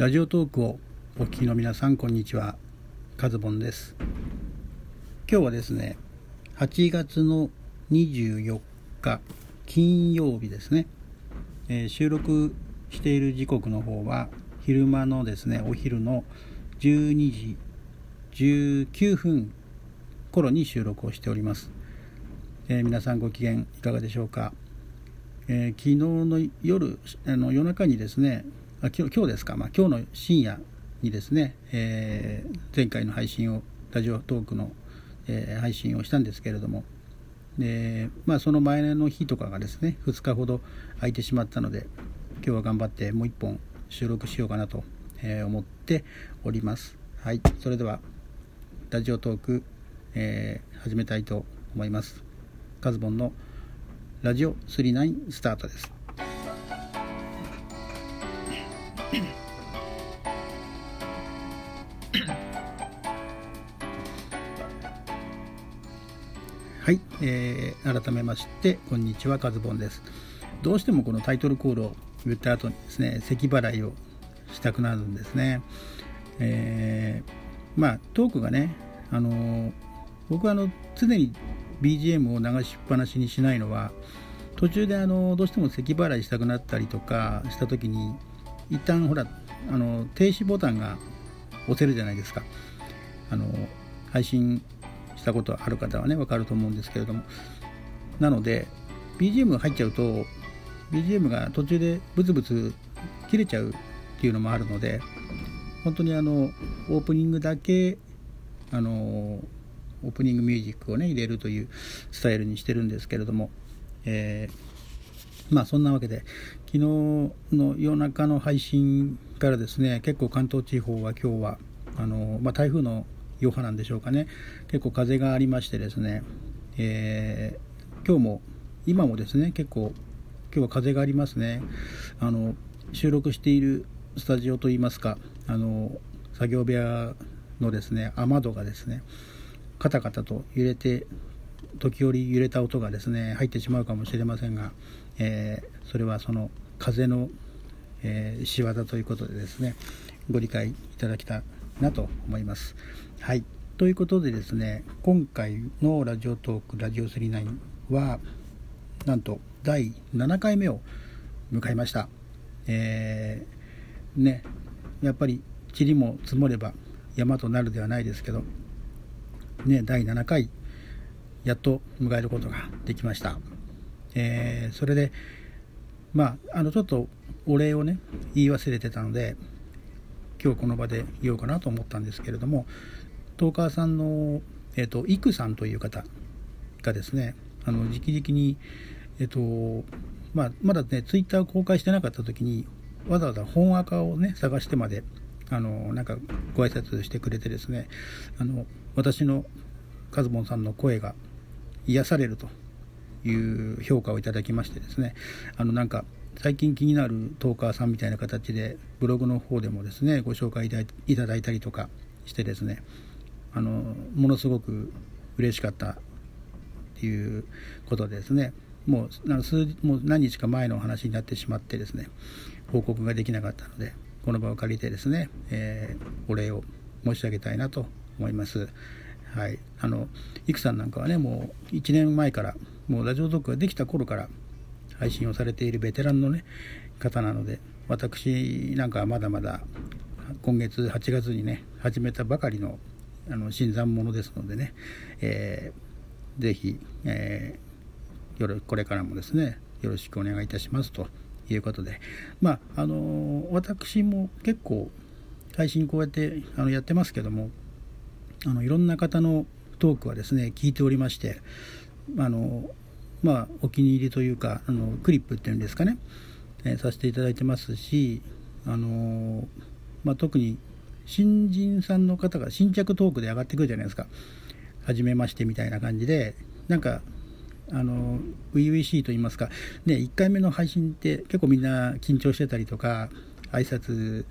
ラジオトークをお聞きの皆さんこんにちは。カズボンです。今日はですね8月の24日金曜日ですね、えー、収録している時刻の方は昼間のですねお昼の12時19分頃に収録をしております、えー、皆さんご機嫌いかがでしょうか、えー、昨日の夜あの夜中にですね今日今日ですか、まあ、今日の深夜にですね、えー、前回の配信をラジオトークの、えー、配信をしたんですけれどもで、まあ、その前の日とかがですね2日ほど空いてしまったので今日は頑張ってもう1本収録しようかなと、思っております。はい。それではラジオトーク、えー、始めたいと思います。カズボンのラジオ39スタートです。はい、えー、改めましてこんにちはカズボンです。どうしてもこのタイトルコールを言った後にですね咳払いをしたくなるんですね。えー、まあトークがねあのー、僕はあの常に BGM を流しっぱなしにしないのは途中であのどうしても咳払いしたくなったりとかした時に一旦ほらあの停止ボタンが押せるじゃないですか。あの配信したことある方はね分かると思うんですけれども。なので BGM が入っちゃうと BGM が途中でブツブツ切れちゃうっていうのもあるので本当にあのオープニングだけあのオープニングミュージックをね入れるというスタイルにしてるんですけれども、えー、まあそんなわけで昨日の夜中の配信からですね結構関東地方は今日はあの、まあ、台風の余波なんでしょうかね結構風がありましてですね、えー、今日も今もですね結構今日は風がありますねあの収録しているスタジオといいますかあの作業部屋のですね雨戸がですねカタカタと揺れて時折揺れた音がですね入ってしまうかもしれませんが、えー、それはその風の、えー、仕業ということでですねご理解いただきたいなと思います。はい。ということでですね、今回のラジオトーク、ラジオ39は、なんと第7回目を迎えました。えー、ね、やっぱり塵も積もれば山となるではないですけど、ね、第7回、やっと迎えることができました。えー、それで、まあ、あの、ちょっとお礼をね、言い忘れてたので、今日この場で言おうかなと思ったんですけれども、トーカーさんの、えっ、ー、と、イクさんという方がですね、あの、直々に、えっ、ー、と、まあ、まだね、ツイッターを公開してなかった時に、わざわざ本赤をね、探してまで、あの、なんかご挨拶してくれてですね、あの、私のカズボンさんの声が癒されるという評価をいただきましてですね、あの、なんか、最近気になるトーカーさんみたいな形で、ブログの方でもですね、ご紹介いただいたりとかしてですね、あのものすごく嬉しかったっていうことですねもう数もう何日か前の話になってしまってですね報告ができなかったのでこの場を借りてですね、えー、お礼を申し上げたいなと思います。はい、あのいくさんなんかはねもう1年前からもうラジオトークができた頃から配信をされているベテランのね方なので私なんかはまだまだ今月8月にね始めたばかりのあの新参者ですのでね、えー、ぜひ、えー、よろこれからもですねよろしくお願いいたしますということでまああの私も結構配信こうやってあのやってますけどもあのいろんな方のトークはですね聞いておりましてあのまあお気に入りというかあのクリップっていうんですかね、えー、させていただいてますしあの、まあ、特に新人さんの方が新着トークで上がってくるじゃないですか。はじめましてみたいな感じで、なんか、あの、初々しいと言いますか、ね、1回目の配信って結構みんな緊張してたりとか、挨拶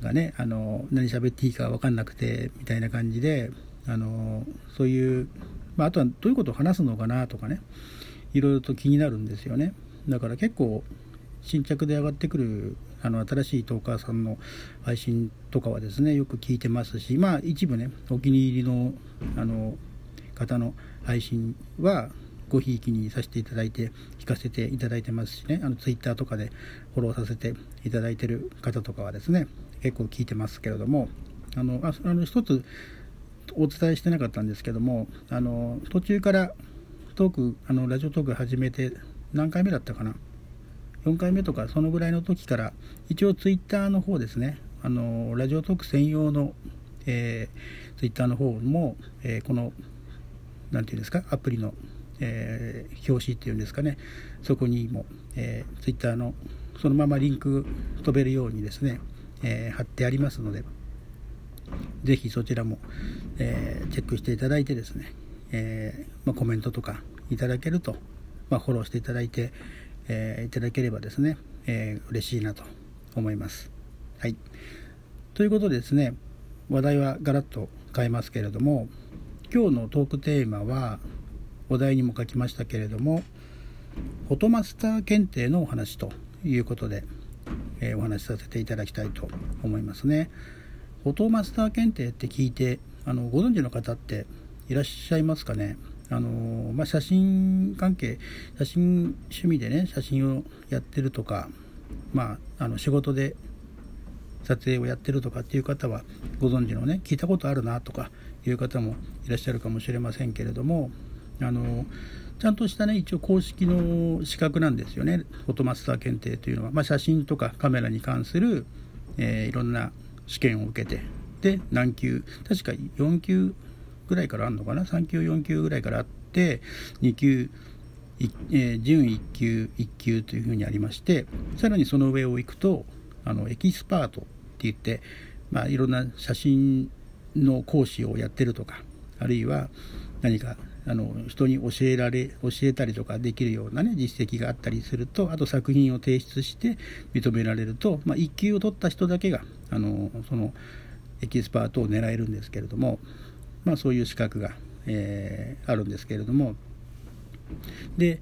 がね、あの、何喋っていいか分かんなくて、みたいな感じで、あの、そういう、まあ、あとはどういうことを話すのかなとかね、いろいろと気になるんですよね。だから結構、新着で上がってくるあの新しいトーカーさんの配信とかはですねよく聞いてますしまあ一部ねお気に入りのあの方の配信はごひいきにさせていただいて聞かせていただいてますしねあのツイッターとかでフォローさせていただいてる方とかはですね結構聞いてますけれどもあのああの一つお伝えしてなかったんですけどもあの途中からトークあのラジオトーク始めて何回目だったかな4回目とかそのぐらいの時から一応ツイッターの方ですね。あのラジオトーク専用の、えー、ツイッターの方も、えー、この何て言うんですかアプリの、えー、表紙っていうんですかね。そこにも、えー、ツイッターのそのままリンク飛べるようにですね、え、貼ってありますのでぜひそちらも、え、チェックしていただいてですね、え、まあ、コメントとかいただけると、まあ、フォローしていただいて、えー、いただければですね、えー、嬉しいなと思います。はい。ということでですね、話題はガラッと変えますけれども、今日のトークテーマは、お題にも書きましたけれども、フォトマスター検定のお話ということで、えー、お話しさせていただきたいと思いますね。フォトマスター検定って聞いて、あのご存知の方っていらっしゃいますかね？あのまあ、写真関係写真趣味でね写真をやってるとか、まあ、あの仕事で撮影をやってるとかっていう方はご存知のね聞いたことあるなとかいう方もいらっしゃるかもしれませんけれどもあのちゃんとしたね一応公式の資格なんですよねフォトマスター検定というのは、まあ、写真とかカメラに関する、えー、いろんな試験を受けてで何級確か4級ぐらいからあるのかな？3級4級ぐらいからあって2級えー、準1級1級というふうにありましてさらにその上を行くとあのエキスパートって言って、まあ、いろんな写真の講師をやってるとかあるいは何かあの人に教えられ教えたりとかできるような、ね、実績があったりするとあと作品を提出して認められると、まあ、1級を取った人だけがあのそのエキスパートを狙えるんですけれども、まあ、そういう資格が、えー、あるんですけれども。で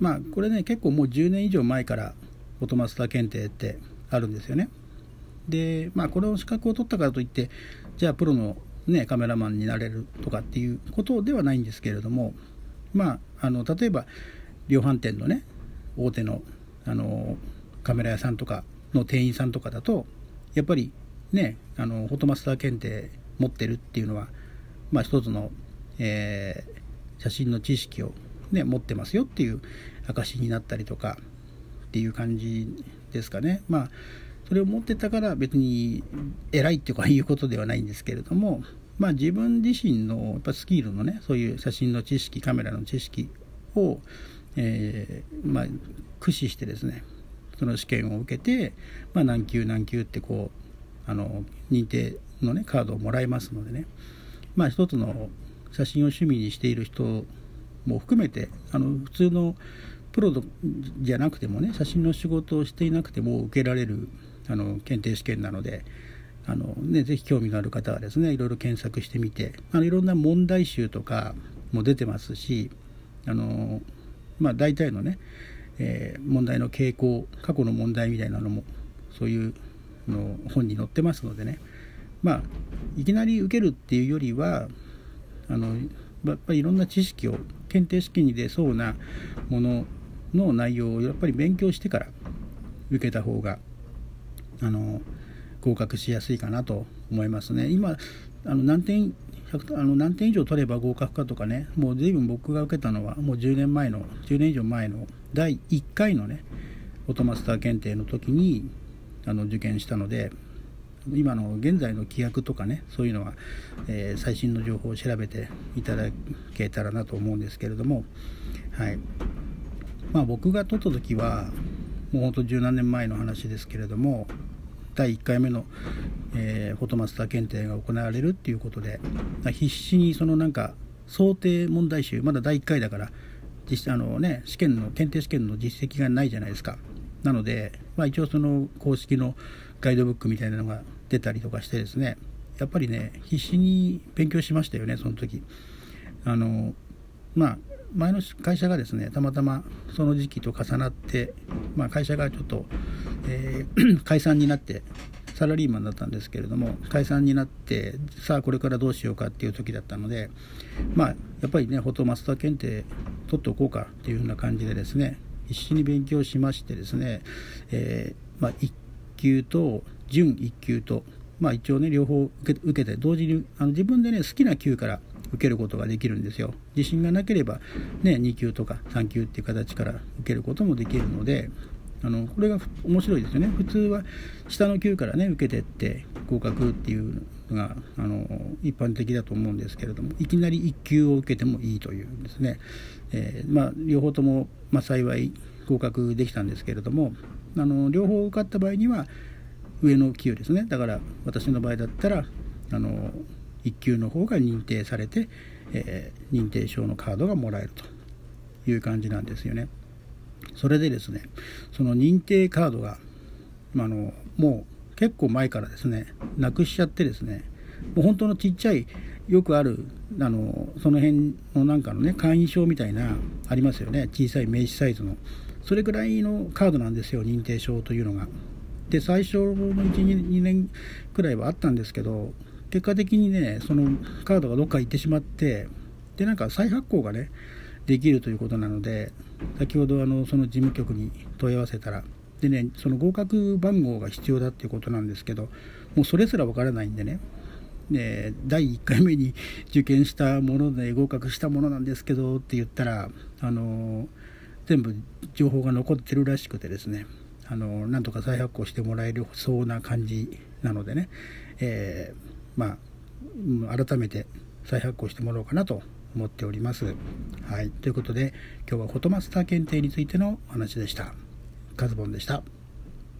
まあこれね結構もう10年以上前からフォトマスター検定ってあるんですよね。でまあこれを資格を取ったからといってじゃあプロの、ね、カメラマンになれるとかっていうことではないんですけれどもまああの例えば量販店のね大手のあのカメラ屋さんとかの店員さんとかだとやっぱりねあのフォトマスター検定持ってるっていうのはまあ、一つの、えー、写真の知識を、ね、持ってますよっていう証になったりとかっていう感じですかね。まあそれを持ってたから別に偉いっていうかいうことではないんですけれども、まあ、自分自身のやっぱスキルのねそういう写真の知識カメラの知識を、えー、まあ、駆使してですねその試験を受けて、まあ、何級何級ってこうあの認定のねカードをもらえますのでねまあ一つの写真を趣味にしている人も含めてあの普通のプロじゃなくてもね写真の仕事をしていなくても受けられるあの検定試験なのであの、ね、ぜひ興味がある方はですねいろいろ検索してみてあのいろんな問題集とかも出てますしあの、まあ、大体のね、えー、問題の傾向過去の問題みたいなのもそういうの本に載ってますのでねまあいきなり受けるっていうよりはあのやっぱりいろんな知識を検定試験に出そうなものの内容をやっぱり勉強してから受けた方があの合格しやすいかなと思いますね。今あの何点あの何点以上取れば合格かとかねもう随分僕が受けたのはもう10年前の10年以上前の第1回のねオートマスター検定の時にあの受験したので今の現在の規約とかねそういうのは、えー、最新の情報を調べていただけたらなと思うんですけれどもはい。まあ僕が取った時はもうほんと十何年前の話ですけれども第1回目の、えー、フォトマスター検定が行われるっていうことで必死にそのなんか想定問題集まだ第1回だから実あの、ね、試験の検定試験の実績がないじゃないですか。なので、まあ、一応その公式のガイドブックみたいなのが出たりとかしてですねやっぱりね必死に勉強しましたよねその時。あのまあ前の会社がですねたまたまその時期と重なって、まあ、会社がちょっと、えー、解散になってサラリーマンだったんですけれども解散になってさあこれからどうしようかっていう時だったのでまあやっぱりねフォトマスター検定取っておこうかっていうふうな感じでですね必死に勉強しましてですね、えー、まあ、1級と準1級と、まあ、一応ね両方受け受けて同時にあの自分でね好きな級から受けることができるんですよ。自信がなければ、ね、2級とか3級っていう形から受けることもできるのであのこれが面白いですよね。普通は下の級からね受けてって合格っていうのがあの一般的だと思うんですけれどもいきなり1級を受けてもいいというですね、えー、まあ、両方とも、まあ、幸い合格できたんですけれどもあの両方受かった場合には上の級ですね。だから私の場合だったらあの1級の方が認定されて、えー、認定証のカードがもらえるという感じなんですよね。それでですねその認定カードがあのもう結構前からですねなくしちゃってですねもう本当のちっちゃいよくあるあのその辺のなんかのね会員証みたいなありますよね。小さい名刺サイズの。それぐらいのカードなんですよ認定証というのが。で最初の12年くらいはあったんですけど結果的にねそのカードがどっか行ってしまってでなんか再発行がねできるということなので先ほどあのその事務局に問い合わせたらでねその合格番号が必要だっていうことなんですけどもうそれすらわからないんでねで第1回目に受験したもので合格したものなんですけどって言ったらあの全部情報が残ってるらしくてですねあのなんとか再発行してもらえるそうな感じなのでね、えー、まあ改めて再発行してもらおうかなと思っております。はい、ということで今日はフォトマスター検定についてのお話でした。カズボンでした。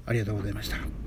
ありがとうございました。